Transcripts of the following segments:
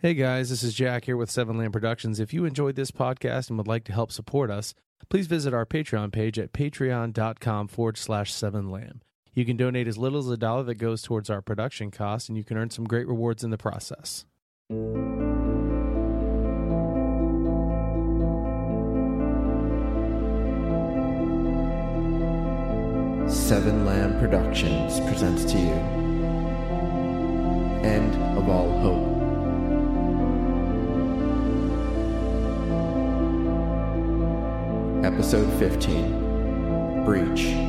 Hey guys, this is Jack here with Seven Lamb Productions. If you enjoyed this podcast and would like to help support us, please visit our Patreon page at patreon.com forward slash seven lamb. You can donate as little as a dollar that goes towards our production costs, and you can earn some great rewards in the process. Seven Lamb Productions presents to you End of All Hope. Episode 15 Breach.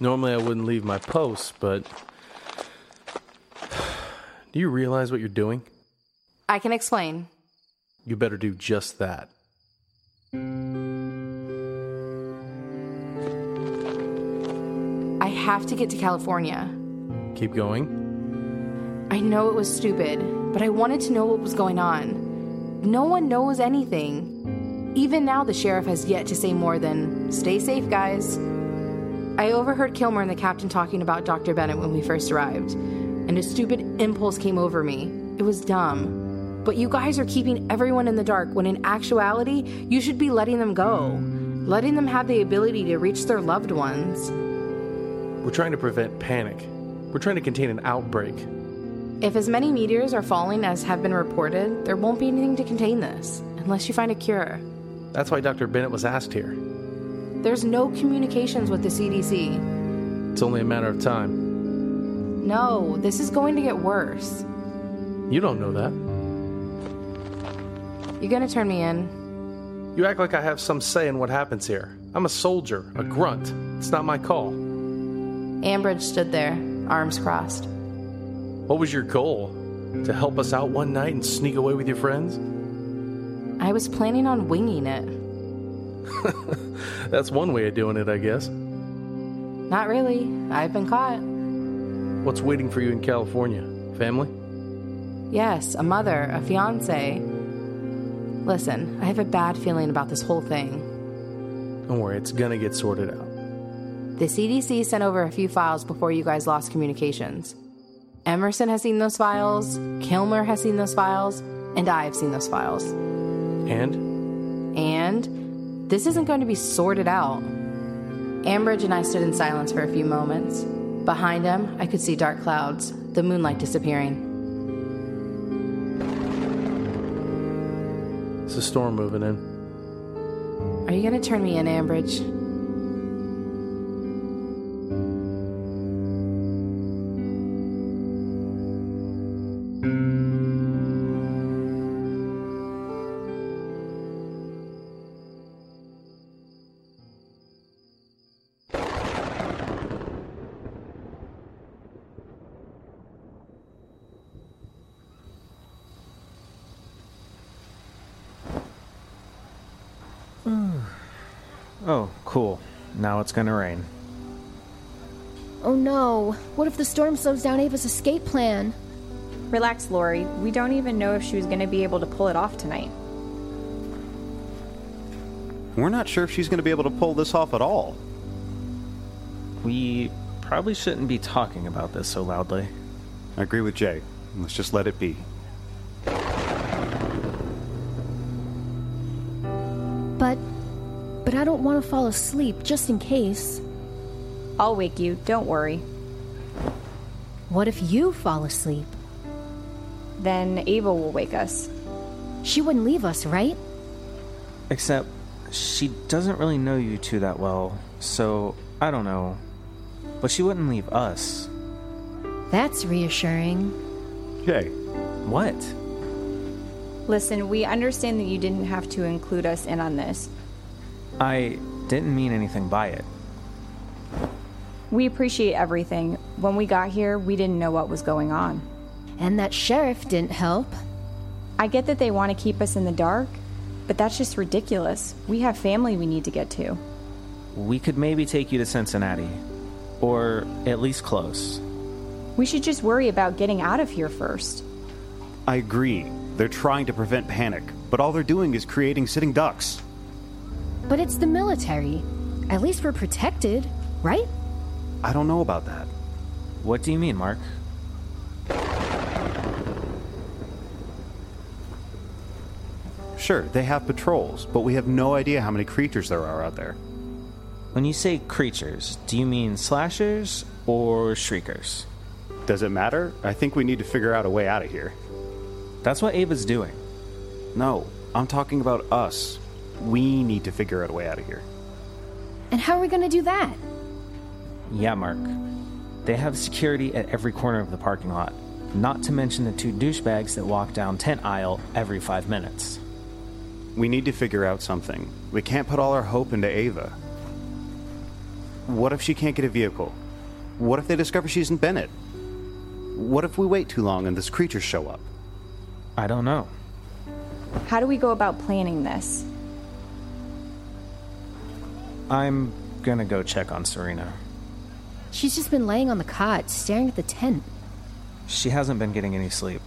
Normally I wouldn't leave my post, but. Do you realize what you're doing? I can explain. You better do just that. I have to get to California. Keep going. I know it was stupid, but I wanted to know what was going on. No one knows anything. Even now, the sheriff has yet to say more than, stay safe, guys. I overheard Kilmer and the captain talking about Dr. Bennett when we first arrived, and a stupid impulse came over me. It was dumb. But you guys are keeping everyone in the dark when in actuality, you should be letting them go, letting them have the ability to reach their loved ones. We're trying to prevent panic. We're trying to contain an outbreak. If as many meteors are falling as have been reported, there won't be anything to contain this, unless you find a cure. That's why Dr. Bennett was asked here. There's no communications with the CDC. It's only a matter of time. No, this is going to get worse. You don't know that. You gonna turn me in? You act like I have some say in what happens here. I'm a soldier, a grunt. It's not my call. Ambridge stood there, arms crossed. What was your goal? To help us out one night and sneak away with your friends? I was planning on winging it. That's one way of doing it, I guess. Not really. I've been caught. What's waiting for you in California? Family? Yes, a mother, a fiance. Listen, I have a bad feeling about this whole thing. Don't worry, it's gonna get sorted out. The CDC sent over a few files before you guys lost communications. Emerson has seen those files, Kilmer has seen those files, and I have seen those files. And? This isn't going to be sorted out. Ambridge and I stood in silence for a few moments. Behind him, I could see dark clouds, the moonlight disappearing. It's a storm moving in. Are you going to turn me in, Ambridge? Hmm. Oh, cool. Now it's gonna rain. Oh no. What if the storm slows down Ava's escape plan? Relax, Lori. We don't even know if she was going to be able to pull it off tonight. We're not sure if she's going to be able to pull this off at all. We probably shouldn't be talking about this so loudly. I agree with Jay. Let's just let it be. I don't want to fall asleep just in case. I'll wake you, don't worry. What if you fall asleep? Then Ava will wake us. She wouldn't leave us, right? Except she doesn't really know you two that well, so I don't know. But she wouldn't leave us. That's reassuring. Jay, What? Listen, we understand that you didn't have to include us in on this. I didn't mean anything by it. We appreciate everything. When we got here, we didn't know what was going on. And that sheriff didn't help. I get that they want to keep us in the dark, but that's just ridiculous. We have family we need to get to. We could maybe take you to Cincinnati. Or at least close. We should just worry about getting out of here first. I agree. They're trying to prevent panic, but all they're doing is creating sitting ducks. But it's the military. At least we're protected, right? I don't know about that. What do you mean, Mark? Sure, they have patrols, but we have no idea how many creatures there are out there. When you say creatures, do you mean slashers or shriekers? Does it matter? I think we need to figure out a way out of here. That's what Ava's doing. No, I'm talking about us. We need to figure out a way out of here. And how are we going to do that? Yeah, Mark. They have security at every corner of the parking lot, not to mention the two douchebags that walk down tent aisle every five minutes. We need to figure out something. We can't put all our hope into Ava. What if she can't get a vehicle? What if they discover she's in Bennett? What if we wait too long and this creature show up? I don't know. How do we go about planning this? I'm gonna go check on Serena. She's just been laying on the cot, staring at the tent. She hasn't been getting any sleep.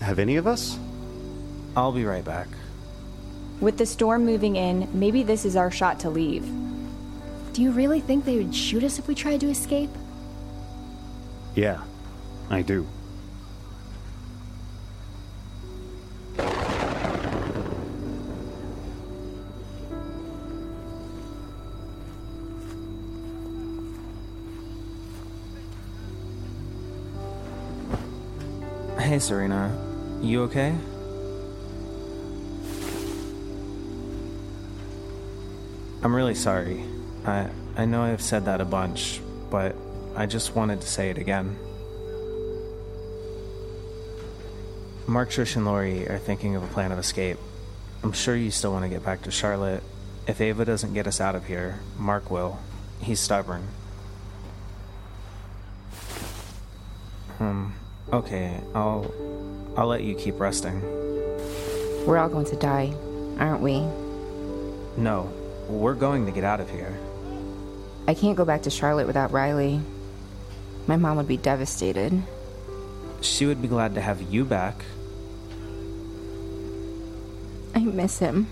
Have any of us? I'll be right back. With the storm moving in, maybe this is our shot to leave. Do you really think they would shoot us if we tried to escape? Yeah, I do. Hey, Serena. You okay? I'm really sorry. I I know I've said that a bunch, but I just wanted to say it again. Mark, Trish, and Lori are thinking of a plan of escape. I'm sure you still want to get back to Charlotte. If Ava doesn't get us out of here, Mark will. He's stubborn. Okay, I'll I'll let you keep resting. We're all going to die, aren't we? No, we're going to get out of here. I can't go back to Charlotte without Riley. My mom would be devastated. She would be glad to have you back. I miss him.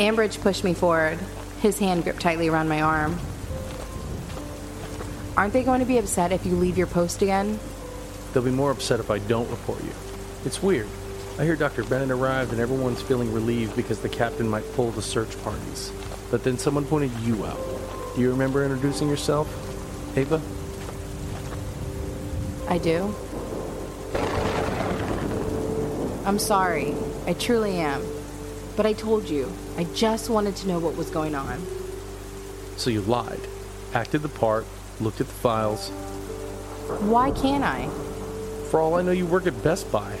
Ambridge pushed me forward, his hand gripped tightly around my arm. Aren't they going to be upset if you leave your post again? They'll be more upset if I don't report you. It's weird. I hear Dr. Bennett arrived and everyone's feeling relieved because the captain might pull the search parties. But then someone pointed you out. Do you remember introducing yourself, Ava? I do. I'm sorry. I truly am. But I told you, I just wanted to know what was going on. So you lied, acted the part, looked at the files. Why can't I? For all I know, you work at Best Buy.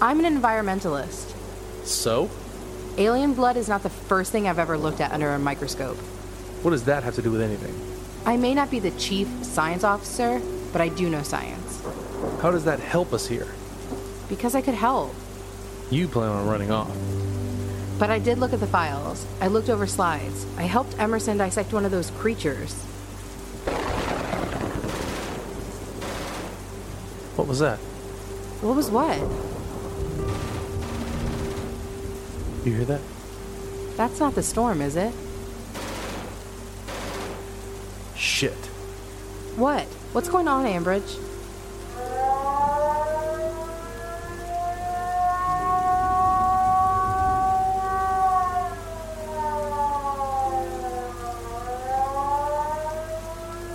I'm an environmentalist. So? Alien blood is not the first thing I've ever looked at under a microscope. What does that have to do with anything? I may not be the chief science officer, but I do know science. How does that help us here? Because I could help. You plan on running off. But I did look at the files. I looked over slides. I helped Emerson dissect one of those creatures. What was that? What was what? You hear that? That's not the storm, is it? Shit. What? What's going on, Ambridge?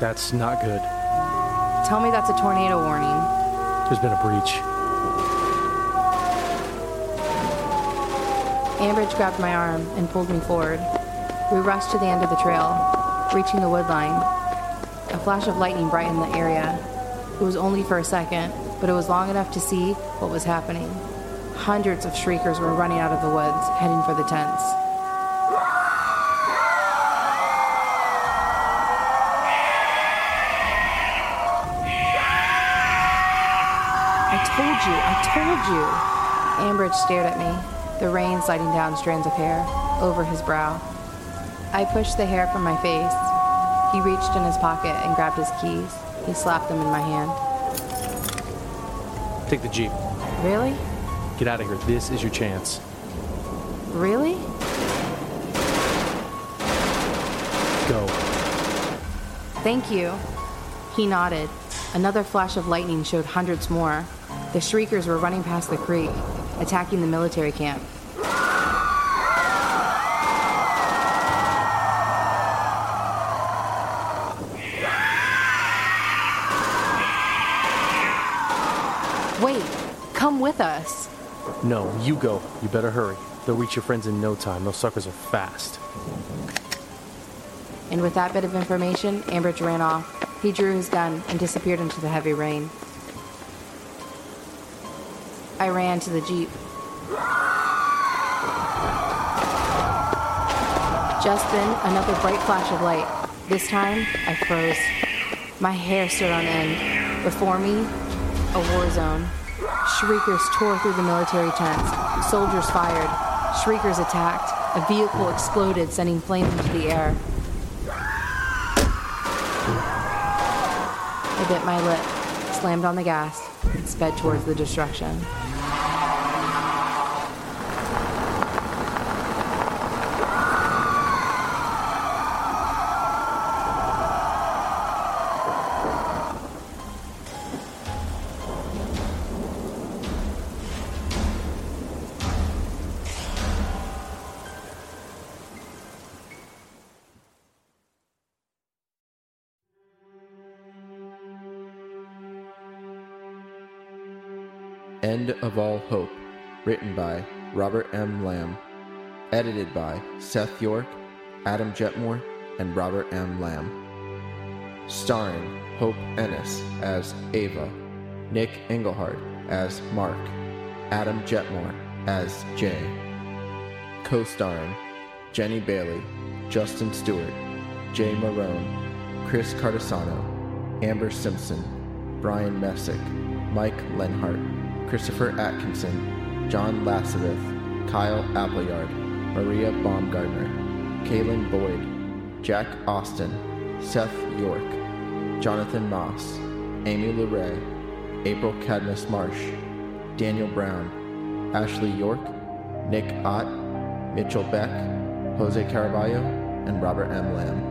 That's not good. Tell me that's a tornado warning. There's been a breach. Ambridge grabbed my arm and pulled me forward. We rushed to the end of the trail, reaching the wood line. A flash of lightning brightened the area. It was only for a second, but it was long enough to see what was happening. Hundreds of shriekers were running out of the woods, heading for the tents. You, I told you. Ambridge stared at me, the rain sliding down strands of hair over his brow. I pushed the hair from my face. He reached in his pocket and grabbed his keys. He slapped them in my hand. Take the Jeep. Really? Get out of here. This is your chance. Really? Go. Thank you. He nodded. Another flash of lightning showed hundreds more. The shriekers were running past the creek, attacking the military camp. Wait, come with us. No, you go. You better hurry. They'll reach your friends in no time. Those suckers are fast. And with that bit of information, Ambridge ran off. He drew his gun and disappeared into the heavy rain. I ran to the Jeep. Just then, another bright flash of light. This time, I froze. My hair stood on end. Before me, a war zone. Shriekers tore through the military tents. Soldiers fired. Shriekers attacked. A vehicle exploded, sending flames into the air. I bit my lip, slammed on the gas, and sped towards the destruction. End of All Hope, written by Robert M. Lamb, edited by Seth York, Adam Jetmore, and Robert M. Lamb. Starring Hope Ennis as Ava, Nick Engelhard as Mark, Adam Jetmore as Jay. Co starring Jenny Bailey, Justin Stewart, Jay Marone, Chris Cardasano, Amber Simpson, Brian Messick, Mike Lenhart, Christopher Atkinson, John Lasseroth, Kyle Appleyard, Maria Baumgartner, Kaylin Boyd, Jack Austin, Seth York, Jonathan Moss, Amy LeRae, April Cadmus Marsh, Daniel Brown, Ashley York, Nick Ott, Mitchell Beck, Jose Caraballo, and Robert M. Lamb.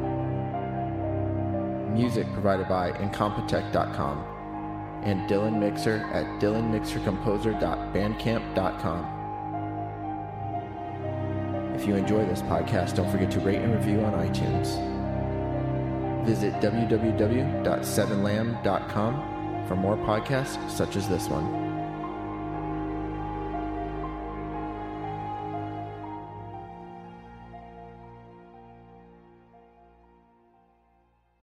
Music provided by Incompetech.com and Dylan Mixer at dylanmixercomposer.bandcamp.com. If you enjoy this podcast, don't forget to rate and review on iTunes. Visit www.sevenlamb.com for more podcasts such as this one.